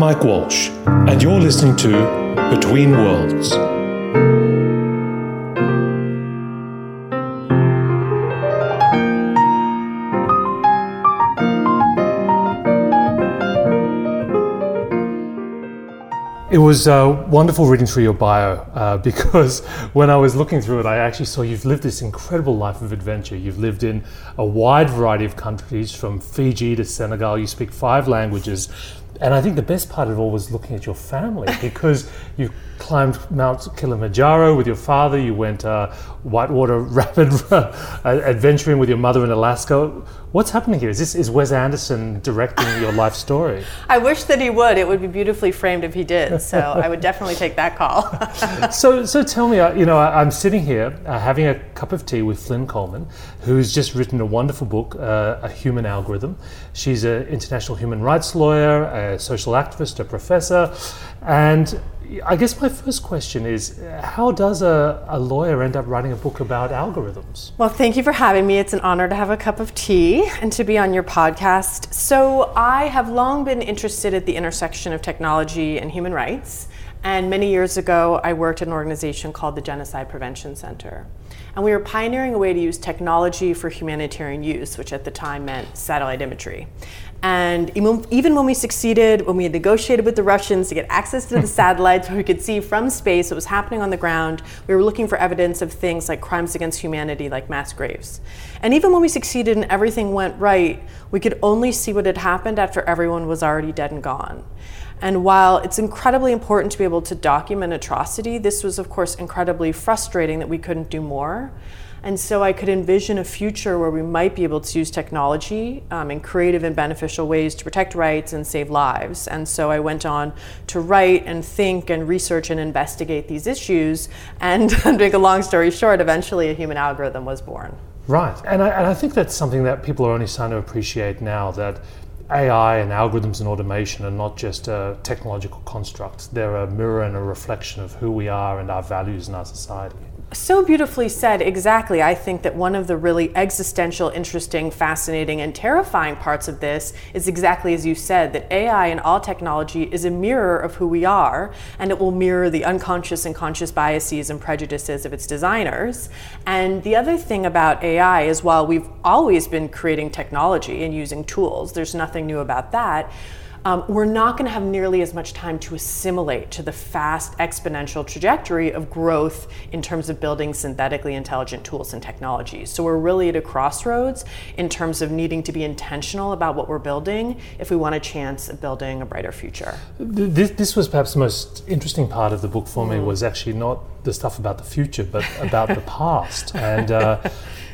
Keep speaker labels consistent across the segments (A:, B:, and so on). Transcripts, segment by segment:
A: Mike Walsh, and you're listening to Between Worlds. It was uh, wonderful reading through your bio uh, because when I was looking through it, I actually saw you've lived this incredible life of adventure. You've lived in a wide variety of countries, from Fiji to Senegal. You speak five languages. And I think the best part of all was looking at your family because you climbed Mount Kilimanjaro with your father, you went uh, whitewater rapid uh, adventuring with your mother in Alaska. What's happening here? Is this is Wes Anderson directing your life story?
B: I wish that he would. It would be beautifully framed if he did. So I would definitely take that call.
A: so, so tell me, uh, you know, I, am sitting here uh, having a cup of tea with Flynn Coleman, who's just written a wonderful book, uh, A Human Algorithm. She's an international human rights lawyer, a social activist, a professor, and I guess my first question is uh, how does a, a lawyer end up writing a book about algorithms?
B: Well, thank you for having me. It's an honor to have a cup of tea and to be on your podcast. So, I have long been interested at the intersection of technology and human rights. And many years ago, I worked at an organization called the Genocide Prevention Center. And we were pioneering a way to use technology for humanitarian use, which at the time meant satellite imagery. And even when we succeeded, when we had negotiated with the Russians to get access to the satellites where we could see from space what was happening on the ground, we were looking for evidence of things like crimes against humanity, like mass graves. And even when we succeeded and everything went right, we could only see what had happened after everyone was already dead and gone. And while it's incredibly important to be able to document atrocity, this was, of course, incredibly frustrating that we couldn't do more. And so I could envision a future where we might be able to use technology um, in creative and beneficial ways to protect rights and save lives. And so I went on to write and think and research and investigate these issues. And to make a long story short, eventually a human algorithm was born.
A: Right. And I, and I think that's something that people are only starting to appreciate now that AI and algorithms and automation are not just a technological construct, they're a mirror and a reflection of who we are and our values in our society.
B: So beautifully said, exactly. I think that one of the really existential, interesting, fascinating, and terrifying parts of this is exactly as you said that AI and all technology is a mirror of who we are, and it will mirror the unconscious and conscious biases and prejudices of its designers. And the other thing about AI is while we've always been creating technology and using tools, there's nothing new about that um, we're not going to have nearly as much time to assimilate to the fast exponential trajectory of growth in terms of building synthetically intelligent tools and technologies. So we're really at a crossroads in terms of needing to be intentional about what we're building if we want a chance of building a brighter future.
A: This, this was perhaps the most interesting part of the book for mm. me was actually not the stuff about the future, but about the past. And, uh,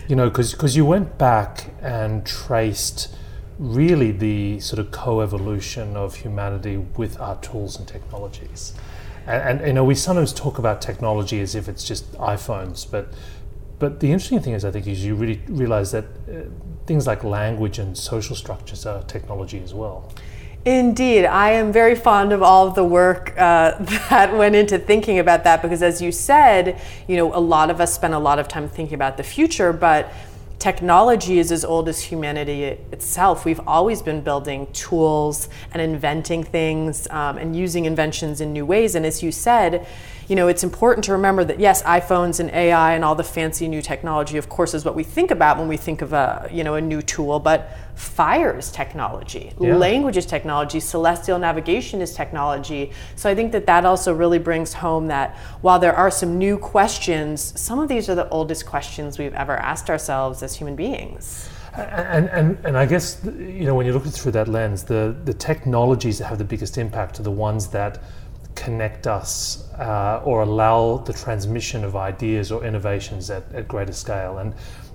A: you know, because you went back and traced really the sort of co-evolution of humanity with our tools and technologies. And, and, you know, we sometimes talk about technology as if it's just iPhones, but but the interesting thing is, I think, is you really realize that uh, things like language and social structures are technology as well.
B: Indeed, I am very fond of all of the work uh, that went into thinking about that because, as you said, you know, a lot of us spend a lot of time thinking about the future, but technology is as old as humanity itself. We've always been building tools and inventing things um, and using inventions in new ways. And as you said, you know, it's important to remember that yes, iPhones and AI and all the fancy new technology, of course, is what we think about when we think of a you know a new tool. But fire is technology, yeah. language is technology, celestial navigation is technology. So I think that that also really brings home that while there are some new questions, some of these are the oldest questions we've ever asked ourselves as human beings.
A: And, and, and I guess, you know, when you look through that lens, the, the technologies that have the biggest impact are the ones that connect us uh, or allow the transmission of ideas or innovations at, at greater scale. And,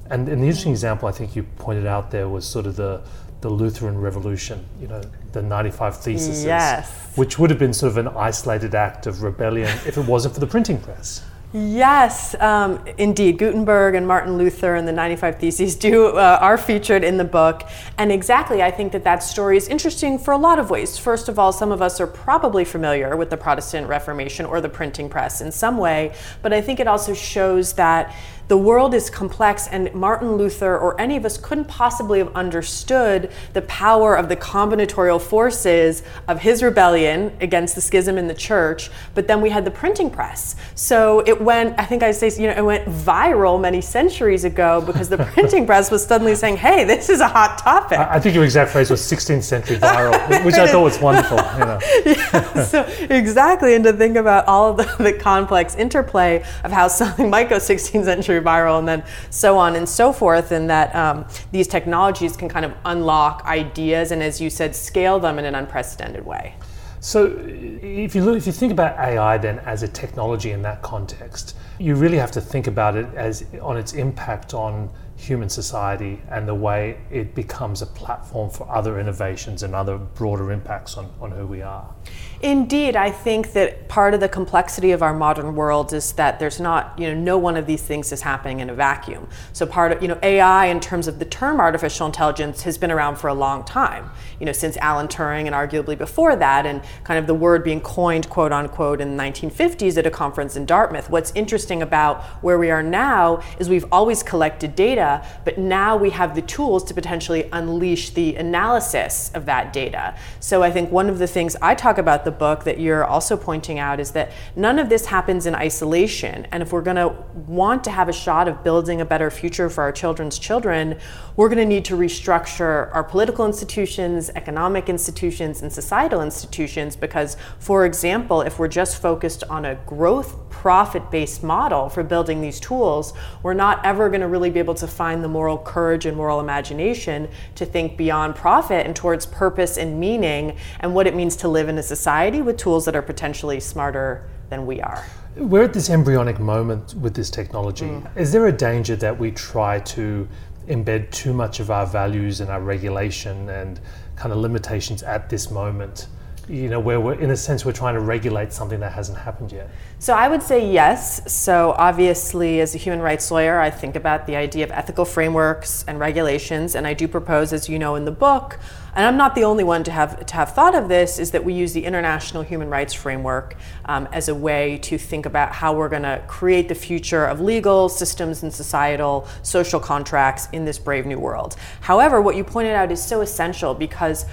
A: and, the interesting example I think you pointed out there was sort of the, the Lutheran Revolution, you know, the 95 Theses,
B: yes.
A: which would have been sort of an isolated act of rebellion if it wasn't for the printing press.
B: Yes, um, indeed. Gutenberg and Martin Luther and the 95 Theses do uh, are featured in the book, and exactly, I think that that story is interesting for a lot of ways. First of all, some of us are probably familiar with the Protestant Reformation or the printing press in some way, but I think it also shows that the world is complex and Martin Luther or any of us couldn't possibly have understood the power of the combinatorial forces of his rebellion against the schism in the church. But then we had the printing press. So it went, I think I say, you know, it went viral many centuries ago because the printing press was suddenly saying, hey, this is a hot topic.
A: I, I think your exact phrase was 16th century viral, which I thought was wonderful. You know.
B: yeah, so exactly, and to think about all of the, the complex interplay of how something might go 16th century viral and then so on and so forth, and that um, these technologies can kind of unlock ideas and, as you said, scale them in an unprecedented way.
A: So, if you look, if you think about AI then as a technology in that context, you really have to think about it as on its impact on human society and the way it becomes a platform for other innovations and other broader impacts on, on who we are.
B: Indeed, I think that part of the complexity of our modern world is that there's not, you know, no one of these things is happening in a vacuum. So part of, you know, AI in terms of the term artificial intelligence has been around for a long time, you know, since Alan Turing and arguably before that, and kind of the word being coined, quote unquote, in the 1950s at a conference in Dartmouth. What's interesting about where we are now is we've always collected data, but now we have the tools to potentially unleash the analysis of that data. So I think one of the things I talk about the book that you're also pointing out is that none of this happens in isolation. And if we're going to want to have a shot of building a better future for our children's children, we're going to need to restructure our political institutions, economic institutions, and societal institutions because, for example, if we're just focused on a growth profit based model for building these tools, we're not ever going to really be able to find the moral courage and moral imagination to think beyond profit and towards purpose and meaning and what it means to live in a society with tools that are potentially smarter than we are.
A: We're at this embryonic moment with this technology. Mm. Is there a danger that we try to embed too much of our values and our regulation and kind of limitations at this moment? You know, where we're, in a sense, we're trying to regulate something that hasn't happened yet?
B: So I would say yes. So obviously, as a human rights lawyer, I think about the idea of ethical frameworks and regulations, and I do propose, as you know in the book, and I'm not the only one to have to have thought of this, is that we use the international human rights framework um, as a way to think about how we're going to create the future of legal systems and societal social contracts in this brave new world. However, what you pointed out is so essential because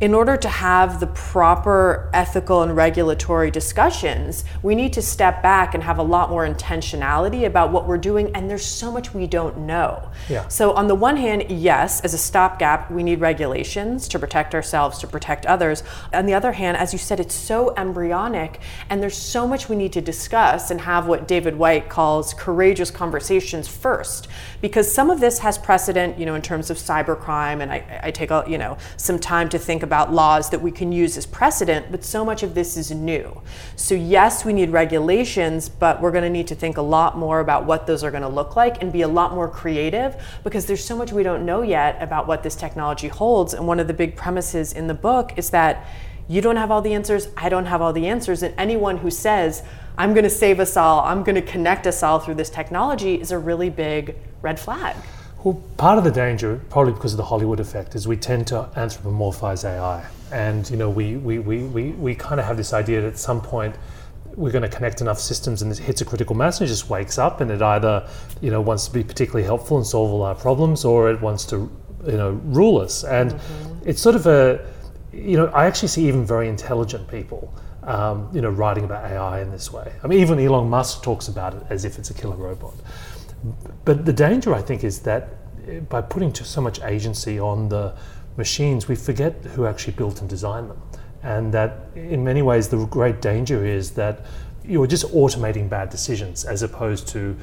B: in order to have the proper ethical and regulatory discussions, we need to step back and have a lot more intentionality about what we're doing. And there's so much we don't know. Yeah. So, on the one hand, yes, as a stopgap, we need regulations to protect ourselves, to protect others. On the other hand, as you said, it's so embryonic, and there's so much we need to discuss and have what David Whyte calls courageous conversations first. Because some of this has precedent, you know, in terms of cybercrime, and I, I take, you know, some time to think about laws that we can use as precedent, but so much of this is new. So, yes, we need regulations, but we're going to need to think a lot more about what those are going to look like and be a lot more creative because there's so much we don't know yet about what this technology holds. And one of the big premises in the book is that you don't have all the answers, I don't have all the answers, and anyone who says, I'm going to save us all, I'm going to connect us all through this technology is a really big red flag.
A: Well, part of the danger, probably because of the Hollywood effect, is we tend to anthropomorphize AI. And, you know, we, we, we, we, we kind of have this idea that at some point we're going to connect enough systems and it hits a critical mass and it just wakes up and it either, you know, wants to be particularly helpful and solve all our problems or it wants to, you know, rule us. And mm-hmm. it's sort of a, you know, I actually see even very intelligent people um, you know, writing about AI in this way. I mean, even Elon Musk talks about it as if it's a killer robot. But the danger, I think, is that by putting so much agency on the machines, we forget who actually built and designed them. And that in many ways, the great danger is that you're just automating bad decisions as opposed to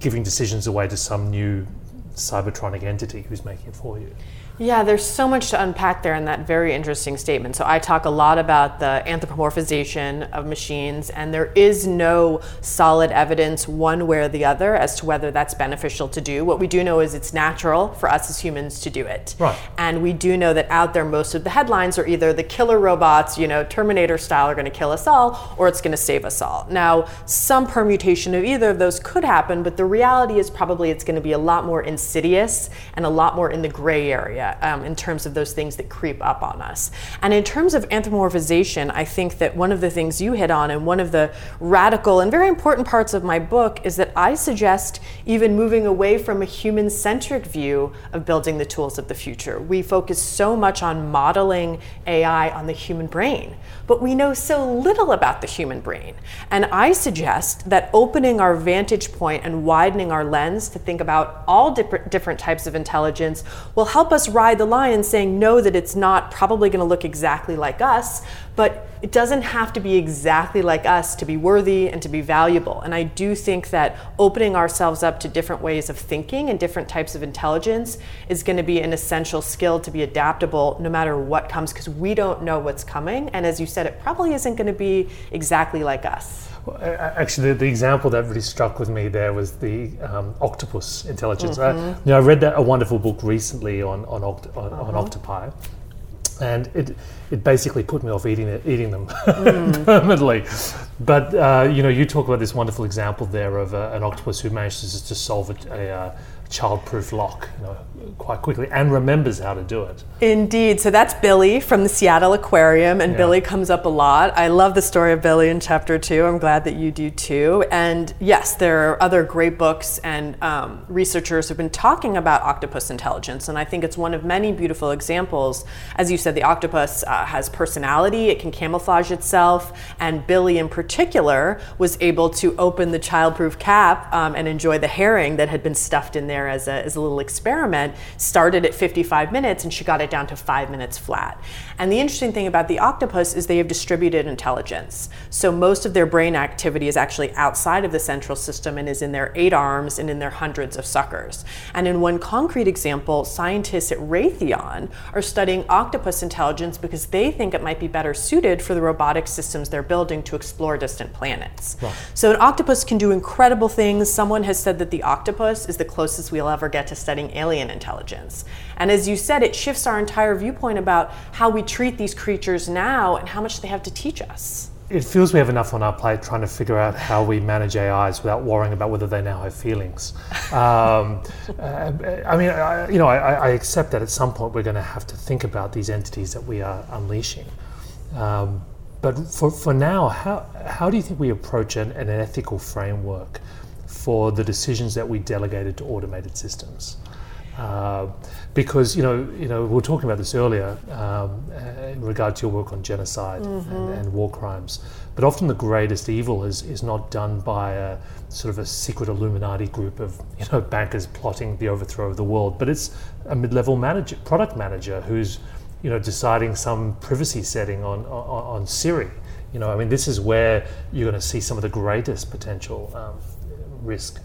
A: giving decisions away to some new cybertronic entity who's making it for you.
B: Yeah, there's so much to unpack there in that very interesting statement. So, I talk a lot about the anthropomorphization of machines, and there is no solid evidence one way or the other as to whether that's beneficial to do. What we do know is it's natural for us as humans to do it.
A: Right.
B: And we do know that out there, most of the headlines are either the killer robots, you know, Terminator style, are going to kill us all, or it's going to save us all. Now, some permutation of either of those could happen, but the reality is probably it's going to be a lot more insidious and a lot more in the gray area um, in terms of those things that creep up on us. And in terms of anthropomorphization, I think that one of the things you hit on and one of the radical and very important parts of my book is that I suggest even moving away from a human centric view of building the tools of the future. We focus so much on modeling AI on the human brain, but we know so little about the human brain. And I suggest that opening our vantage point and widening our lens to think about all different, different types of intelligence will help us ride the line saying, no, that it's not probably going to look exactly like us, but it doesn't have to be exactly like us to be worthy and to be valuable. And I do think that opening ourselves up to different ways of thinking and different types of intelligence is going to be an essential skill to be adaptable no matter what comes because we don't know what's coming. And as you said, it probably isn't going to be exactly like us.
A: Actually, the, the, example that really struck with me there was the um, octopus intelligence. Mm-hmm. I, you know, I read that a wonderful book recently on on, oct- on, uh-huh. on octopi, and it it basically put me off eating it, eating them mm. permanently. But uh, you know, you talk about this wonderful example there of uh, an octopus who manages to solve a, a, uh, child-proof lock, you know, quite quickly, and remembers how to do it.
B: Indeed. So that's Billy from the Seattle Aquarium, and yeah. Billy comes up a lot. I love the story of Billy in chapter two. I'm glad that you do too. And yes, there are other great books and um, researchers who've been talking about octopus intelligence, and I think it's one of many beautiful examples. As you said, the octopus uh, has personality; it can camouflage itself, and Billy, in particular, was able to open the child-proof cap um, and enjoy the herring that had been stuffed in there there as a, as a little experiment, started at 55 minutes and she got it down to five minutes flat. And the interesting thing about the octopus is they have distributed intelligence. So most of their brain activity is actually outside of the central system and is in their eight arms and in their hundreds of suckers. And in one concrete example, scientists at Raytheon are studying octopus intelligence because they think it might be better suited for the robotic systems they're building to explore distant planets. Wow. So an octopus can do incredible things. Someone has said that the octopus is the closest we'll ever get to studying alien intelligence. And as you said, it shifts our entire viewpoint about how we treat these creatures now and how much they have to teach us.
A: It feels we have enough on our plate trying to figure out how we manage AIs without worrying about whether they now have feelings. Um, uh, I mean, I, you know, I, I, accept that at some point we're going to have to think about these entities that we are unleashing. Um, but for, for now, how, how do you think we approach an, an ethical framework for the decisions that we delegated to automated systems? Uh, because you know, you know, we were talking about this earlier um, in regard to your work on genocide mm-hmm. and, and, war crimes. But often the greatest evil is is not done by a sort of a secret Illuminati group of you know bankers plotting the overthrow of the world, but it's a mid-level manager, product manager who's you know deciding some privacy setting on on, on Siri. You know, I mean, this is where you're going to see some of the greatest potential um, risk.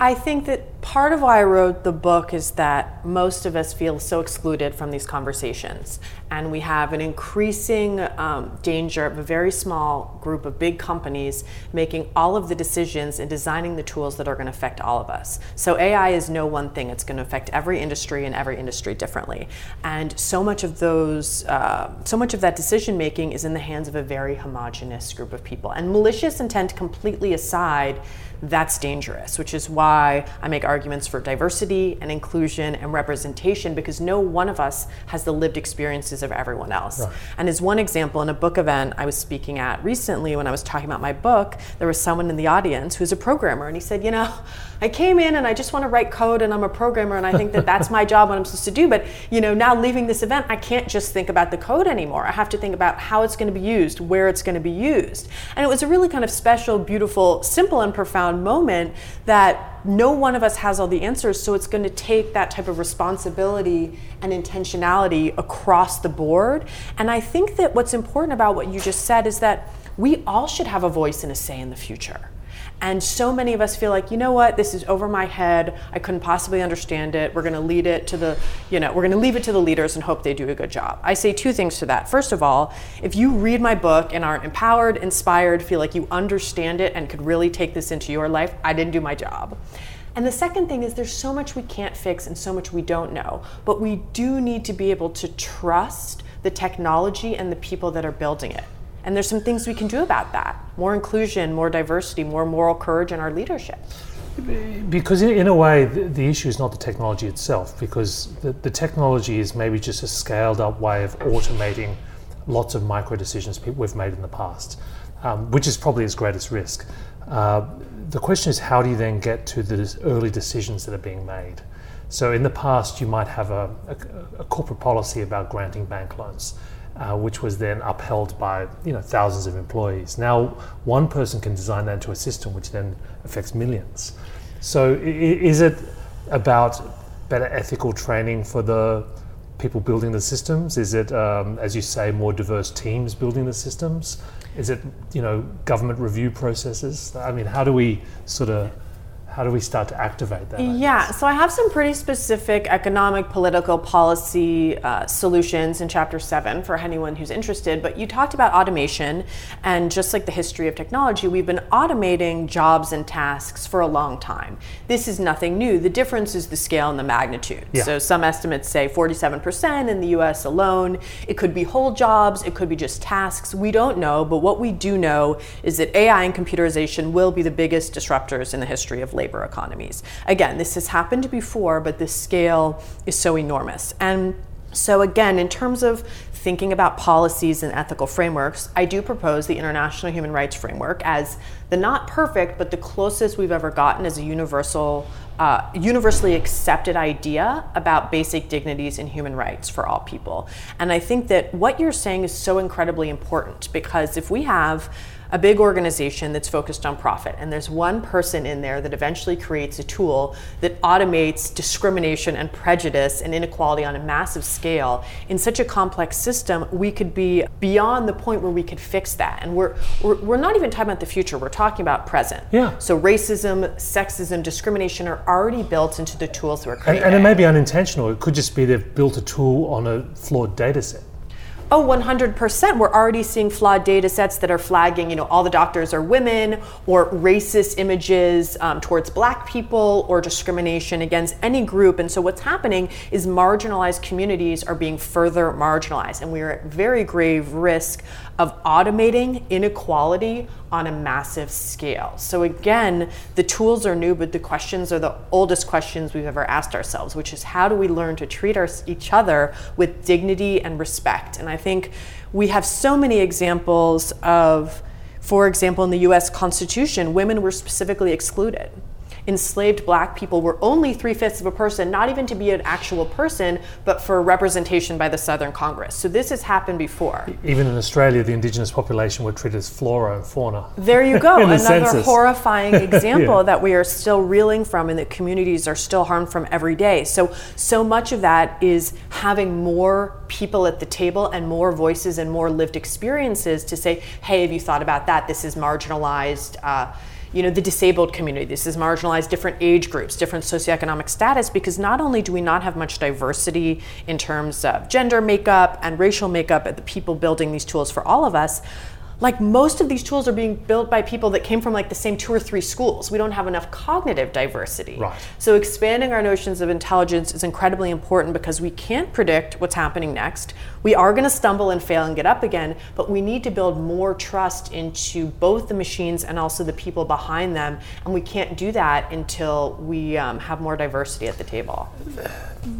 B: I think that part of why I wrote the book is that most of us feel so excluded from these conversations. And we have an increasing um, danger of a very small group of big companies making all of the decisions and designing the tools that are going to affect all of us. So AI is no one thing, it's going to affect every industry and every industry differently. And so much of those, uh, so much of that decision making is in the hands of a very homogenous group of people. And malicious intent completely aside, that's dangerous, which is why I make arguments for diversity and inclusion and representation because no one of us has the lived experiences of everyone else. Right. And as one example, in a book event I was speaking at recently when I was talking about my book, there was someone in the audience who's a programmer and he said, You know, I came in and I just want to write code and I'm a programmer and I think that that's my job, what I'm supposed to do. But, you know, now leaving this event, I can't just think about the code anymore. I have to think about how it's going to be used, where it's going to be used. And it was a really kind of special, beautiful, simple, and profound moment that no one of us has all the answers. So it's going to take that type of responsibility and intentionality across the board. And I think that what's important about what you just said is that we all should have a voice and a say in the future. And so many of us feel like, you know what, this is over my head. I couldn't possibly understand it. We're going to lead it to the, you know, we're going to leave it to the leaders and hope they do a good job. I say two things to that. First of all, if you read my book and are empowered, inspired, feel like you understand it and could really take this into your life, I didn't do my job. And the second thing is there's so much we can't fix and so much we don't know, but we do need to be able to trust the technology and the people that are building it. And there's some things we can do about that. More inclusion, more diversity, more moral courage in our leadership.
A: because in, a way the, the, issue is not the technology itself because the, the technology is maybe just a scaled up way of automating lots of micro decisions we've made in the past um, which is probably its greatest risk. Uh, the question is how do you then get to the early decisions that are being made? So in the past you might have a, a, a corporate policy about granting bank loans uh, which was then upheld by you know thousands of employees. Now one person can design that into a system which then affects millions. So is it about better ethical training for the people building the systems? Is it, um, as you say, more diverse teams building the systems? Is it you know government review processes? I mean, how do we sort of how do we start to activate that?
B: Yeah, so I have some pretty specific economic, political, policy uh, solutions in Chapter 7 for anyone who's interested. But you talked about automation, and just like the history of technology, we've been automating jobs and tasks for a long time. This is nothing new. The difference is the scale and the magnitude. Yeah. So some estimates say 47% in the US alone. It could be whole jobs, it could be just tasks. We don't know, but what we do know is that AI and computerization will be the biggest disruptors in the history of labor labor economies. Again, this has happened before, but the scale is so enormous. And so, again, in terms of thinking about policies and ethical frameworks, I do propose the International Human Rights Framework as the not perfect, but the closest we've ever gotten as a universal, uh, universally accepted idea about basic dignities and human rights for all people. And I think that what you're saying is so incredibly important because if we have a big organization that's focused on profit, and there's one person in there that eventually creates a tool that automates discrimination and prejudice and inequality on a massive scale in such a complex system, we could be beyond the point where we could fix that. And we're, we're, we're not even talking about the future, we're talking about present.
A: Yeah.
B: So racism, sexism, discrimination are already built into the tools we're creating.
A: And, and it may be unintentional, it could just be they've built a tool on a flawed data set.
B: Oh, 100%. We're already seeing flawed data sets that are flagging, you know, all the doctors are women or racist images um, towards black people or discrimination against any group. And so what's happening is marginalized communities are being further marginalized. And we are at very grave risk of automating inequality on a massive scale. So again, the tools are new, but the questions are the oldest questions we've ever asked ourselves, which is how do we learn to treat our, each other with dignity and respect? And I think we have so many examples of, for example, in the US Constitution, women were specifically excluded enslaved black people were only three fifths of a person, not even to be an actual person, but for representation by the Southern Congress. So this has happened before.
A: Even in Australia, the indigenous population were treated as flora and fauna.
B: There you go. Another census. horrifying example yeah. that we are still reeling from and that communities are still harmed from every day. So, so much of that is having more people at the table and more voices and more lived experiences to say, hey, have you thought about that? This is marginalized. Uh, you know the disabled community. This is marginalized different age groups different socioeconomic status because not only do we not have much diversity in terms of gender makeup and racial makeup at the people building these tools for all of us like most of these tools are being built by people that came from like the same two or three schools. We don't have enough cognitive diversity.
A: Right.
B: So expanding our notions of intelligence is incredibly important because we can't predict what's happening next. We are going to stumble and fail and get up again, but we need to build more trust into both the machines and also the people behind them. And we can't do that until we um, have more diversity at the table.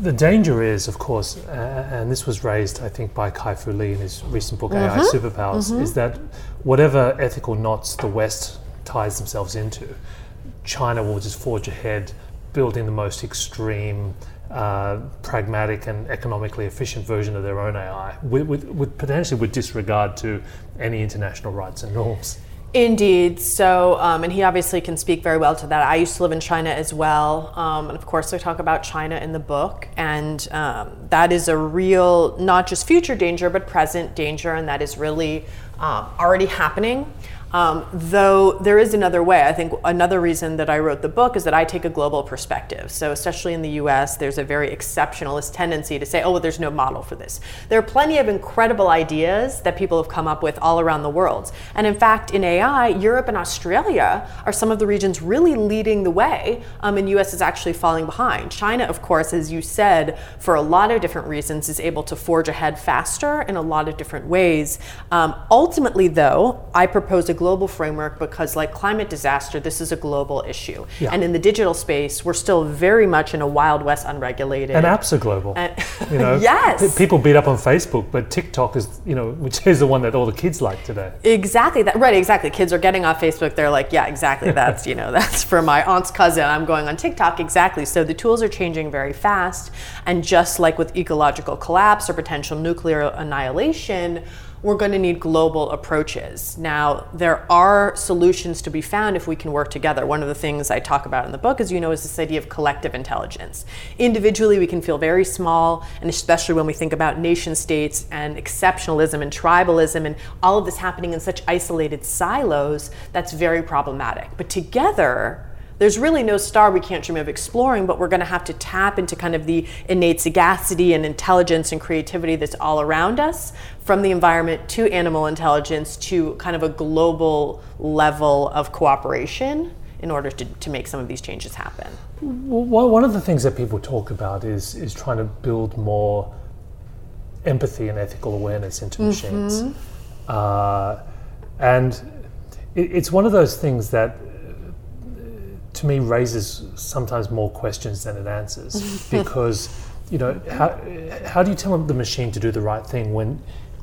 A: The danger is, of course, uh, and this was raised, I think, by Kai Fu Lee in his recent book, mm-hmm. AI Superpowers, mm-hmm. is that whatever ethical knots the West ties themselves into, China will just forge ahead, building the most extreme, uh, pragmatic, and economically efficient version of their own AI, with, with, with potentially with disregard to any international rights and norms.
B: Indeed. So, um, and he obviously can speak very well to that. I used to live in China as well. Um, and of course, I talk about China in the book. And um, that is a real, not just future danger, but present danger. And that is really um, already happening. Um, though there is another way. I think another reason that I wrote the book is that I take a global perspective. So, especially in the US, there's a very exceptionalist tendency to say, oh, well, there's no model for this. There are plenty of incredible ideas that people have come up with all around the world. And in fact, in AI, Europe and Australia are some of the regions really leading the way, um, and US is actually falling behind. China, of course, as you said, for a lot of different reasons, is able to forge ahead faster in a lot of different ways. Um, ultimately, though, I propose a global framework because, like climate disaster, this is a global issue.
A: Yeah.
B: And in the digital space, we're still very much in a wild west, unregulated.
A: And apps are global.
B: And-
A: you know,
B: Yes.
A: people beat up on Facebook, but TikTok is, you know, which is the one that all the kids like today.
B: Exactly that right exactly kids are getting off Facebook they're like yeah exactly that's you know that's for my aunt's cousin I'm going on TikTok exactly so the tools are changing very fast and just like with ecological collapse or potential nuclear annihilation we're going to need global approaches. Now, there are solutions to be found if we can work together. One of the things I talk about in the book, as you know, is this idea of collective intelligence. Individually, we can feel very small, and especially when we think about nation states and exceptionalism and tribalism and all of this happening in such isolated silos, that's very problematic. But together, there's really no star we can't dream of exploring, but we're going to have to tap into kind of the innate sagacity and intelligence and creativity that's all around us, from the environment to animal intelligence to kind of a global level of cooperation in order to, to make some of these changes happen.
A: Well, one of the things that people talk about is is trying to build more empathy and ethical awareness into machines, uh, and it, it's one of those things that, to me, raises sometimes more questions than it answers because. You know, how, how do you tell the machine to do the right thing when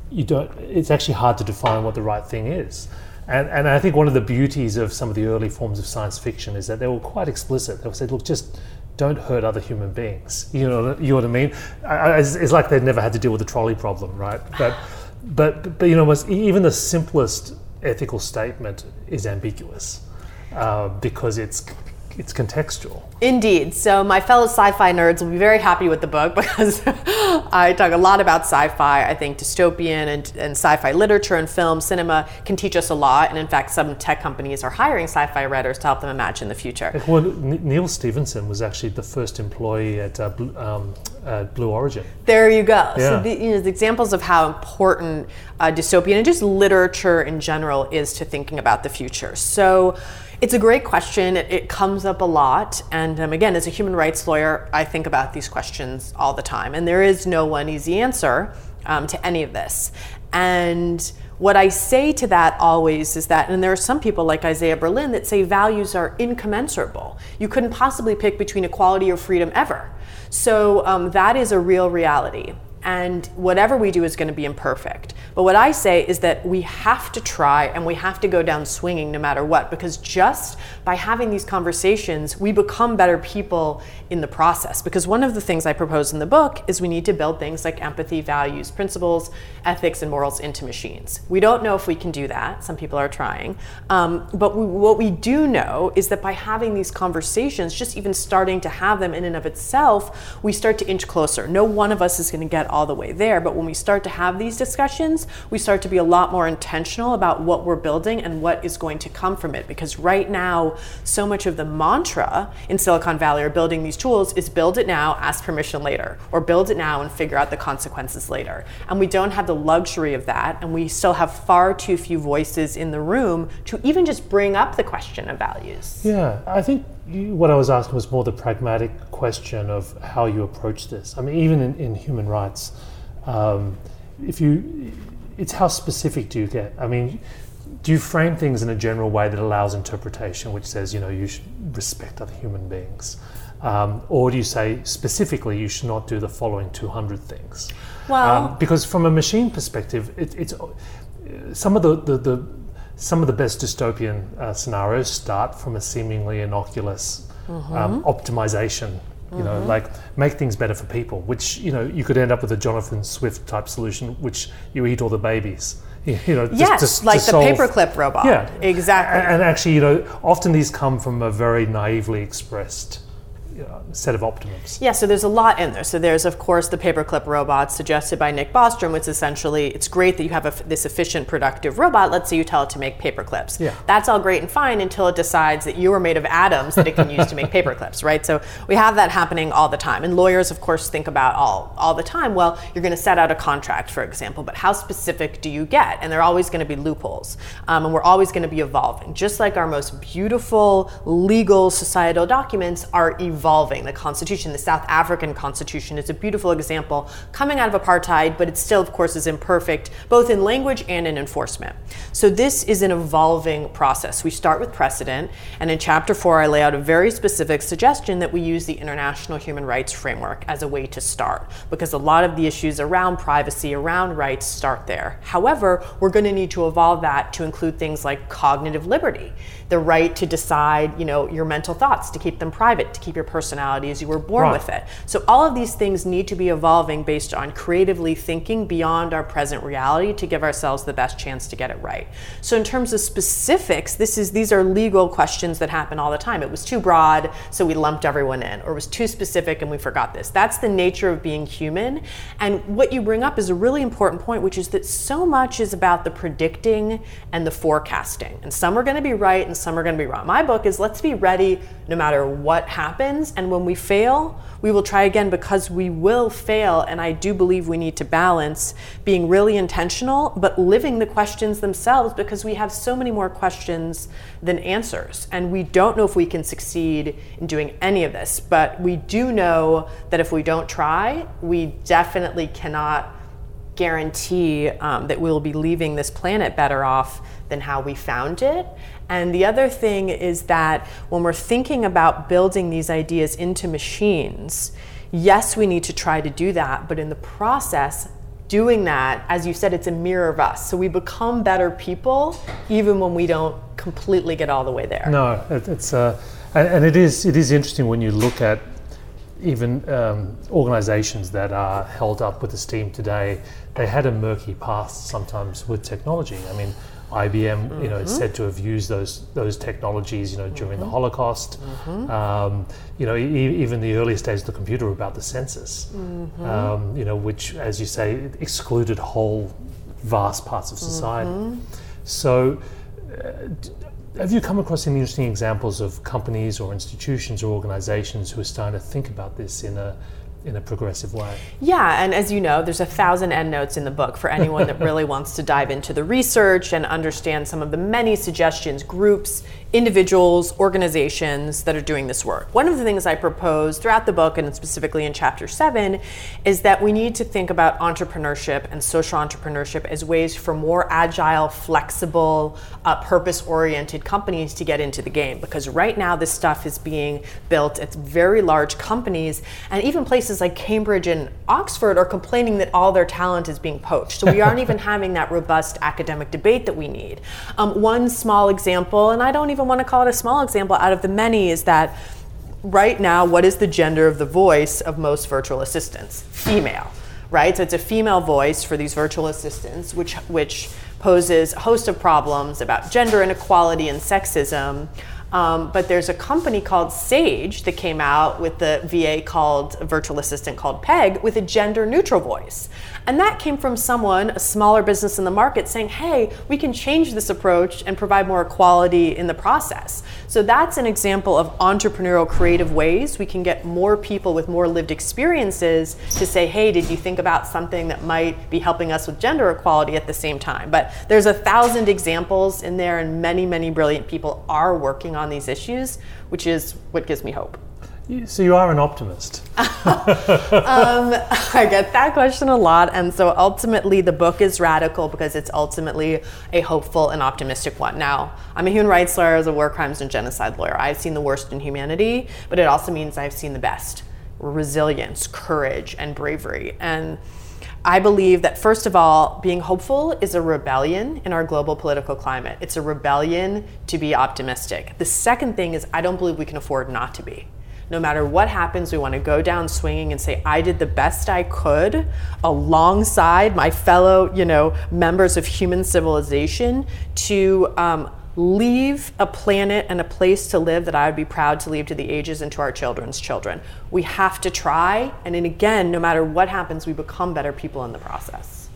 A: you don't? It's actually hard to define what the right thing is. And, and I think one of the beauties of some of the early forms of science fiction is that they were quite explicit. They say, look, just don't hurt other human beings. You know, you know what I mean? It's, it's like they'd never had to deal with the trolley problem, right? But, but, but you know, even the simplest ethical statement is ambiguous uh, because it's, it's contextual.
B: Indeed. So, my fellow sci fi nerds will be very happy with the book because I talk a lot about sci fi. I think dystopian and, and sci fi literature and film, cinema can teach us a lot. And in fact, some tech companies are hiring sci fi writers to help them imagine the future.
A: Well, N- Neal Stephenson was actually the first employee at uh, Blue, um, at Blue Origin.
B: There you go.
A: Yeah.
B: So the, you know, the examples of how important uh, dystopian and just literature in general is to thinking about the future. So it's a great question. It, it comes up a lot, and um, again, as a human rights lawyer, I think about these questions all the time. And there is no one easy answer um, to any of this. And what I say to that always is that, and there are some people like Isaiah Berlin that say values are incommensurable. You couldn't possibly pick between equality or freedom ever. So um, that is a real reality. And whatever we do is going to be imperfect. But what I say is that we have to try and we have to go down swinging no matter what, because just by having these conversations, we become better people in the process. Because one of the things I propose in the book is we need to build things like empathy, values, principles, ethics, and morals into machines. We don't know if we can do that. Some people are trying. Um, but we, what we do know is that by having these conversations, just even starting to have them in and of itself, we start to inch closer. No one of us is going to get all the way there, but when we start to have these discussions, we start to be a lot more intentional about what we're building and what is going to come from it. Because right now, so much of the mantra in Silicon Valley or building these tools is build it now, ask permission later, or build it now and figure out the consequences later. And we don't have the luxury of that, and we still have far too few voices in the room to even just bring up the question of values.
A: Yeah, I think what I was asking was more the pragmatic question of how you approach this. I mean, even in, in human rights, um, if you, it's how specific do you get? I mean, do you frame things in a general way that allows interpretation, which says, you know, you should respect other human beings? Um, or do you say specifically you should not do the following 200 things?
B: Well-
A: Um, because from a machine perspective, it, it's uh, some of the, the, the some of the best dystopian uh, scenarios start from a seemingly innocuous um, optimization. You know, like make things better for people, which you know you could end up with a Jonathan Swift type solution, which you eat all the babies. You know,
B: Yes,
A: to- to
B: like the
A: solve-
B: paperclip robot.
A: Yeah,
B: exactly.
A: And, and actually, you know, often these come from a very naively expressed set of optimums.
B: Yeah, so there's a lot in there. So there's, of course, the paperclip robot suggested by Nick Bostrom, which essentially it's great that you have a, this efficient, productive robot. Let's say you tell it to make paperclips.
A: Yeah.
B: That's all great and fine until it decides that you are made of atoms that it can use to make paperclips, right? So we have that happening all the time. And lawyers, of course, think about all, all the time, well, you're going to set out a contract, for example, but how specific do you get? And there are always going to be loopholes. Um, and we're always going to be evolving. Just like our most beautiful legal societal documents are evolving evolving. The Constitution, the South African Constitution, is a beautiful example coming out of apartheid, but it still, of course, is imperfect both in language and in enforcement. So this is an evolving process. We start with precedent, and in chapter four, I lay out a very specific suggestion that we use the International Human Rights Framework as a way to start, because a lot of the issues around privacy, around rights, start there. However, we're going to need to evolve that to include things like cognitive liberty the right to decide, you know, your mental thoughts, to keep them private, to keep your personality as you were born right. with it. So all of these things need to be evolving based on creatively thinking beyond our present reality to give ourselves the best chance to get it right. So in terms of specifics, this is these are legal questions that happen all the time. It was too broad, so we lumped everyone in, or it was too specific and we forgot this. That's the nature of being human. And what you bring up is a really important point, which is that so much is about the predicting and the forecasting. And some are going to be right and and some are going to be wrong. My book is let's be ready no matter what happens. And when we fail, we will try again because we will fail. And I do believe we need to balance being really intentional, but living the questions themselves because we have so many more questions than answers. And we don't know if we can succeed in doing any of this. But we do know that if we don't try, we definitely cannot guarantee um, that we'll be leaving this planet better off than how we found it. And the other thing is that when we're thinking about building these ideas into machines, yes, we need to try to do that, but in the process, doing that, as you said, it's a mirror of us. So we become better people even when we don't completely get all the way there.
A: No, it, it's uh, and, it is it is interesting when you look at even um, organizations that are held up with esteem today. They had a murky past sometimes with technology. I mean IBM, mm-hmm. you know, is mm-hmm. said to have used those those technologies, you know, during mm-hmm. the Holocaust. Mm-hmm. Um, you know, e- even the earliest days of the computer were about the census. Mm-hmm. Um, you know, which, as you say, excluded whole vast parts of society. Mm-hmm. So. Uh, have you come across any interesting examples of companies or institutions or organizations who are starting to think about this in a in a progressive way.
B: Yeah, and as you know, there's a thousand endnotes in the book for anyone that really wants to dive into the research and understand some of the many suggestions, groups, individuals, organizations that are doing this work. One of the things I propose throughout the book, and specifically in chapter seven, is that we need to think about entrepreneurship and social entrepreneurship as ways for more agile, flexible, uh, purpose oriented companies to get into the game. Because right now, this stuff is being built at very large companies, and even places like Cambridge and Oxford are complaining that all their talent is being poached. So we aren't even having that robust academic debate that we need. Um, one small example, and I don't even want to call it a small example out of the many is that right now, what is the gender of the voice of most virtual assistants? Female, right? So it's a female voice for these virtual assistants, which which poses a host of problems about gender inequality and sexism. Um, but there's a company called Sage that came out with the VA called virtual assistant called Pegg with a gender neutral voice. And that came from someone, a smaller business in the market, saying, hey, we can change this approach and provide more equality in the process. So that's an example of entrepreneurial creative ways we can get more people with more lived experiences to say, hey, did you think about something that might be helping us with gender equality at the same time? But there's a thousand examples in there, and many, many brilliant people are working on these issues, which is what gives me hope.
A: So you are an optimist. um,
B: I get that question a lot, and so ultimately the book is radical because it's ultimately a hopeful and optimistic one. Now, I'm a human rights lawyer, as a war crimes and genocide lawyer. I've seen the worst in humanity, but it also means I've seen the best: resilience, courage, and bravery. And I believe that first of all, being hopeful is a rebellion in our global political climate. It's a rebellion to be optimistic. The second thing is I don't believe we can afford not to be no matter what happens, we want to go down swinging and say, I did the best I could alongside my fellow, you know, members of human civilization to um, leave a planet and a place to live that I would be proud to leave to the ages and to our children's children. We have to try, and then again, no matter what happens, we become better people in the process.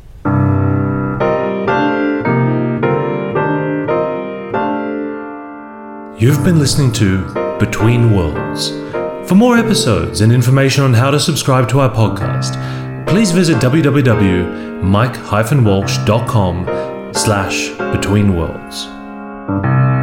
C: You've been listening to Between Worlds for more episodes and information on how to subscribe to our podcast, please visit www.mike-walsh.com slash betweenworlds.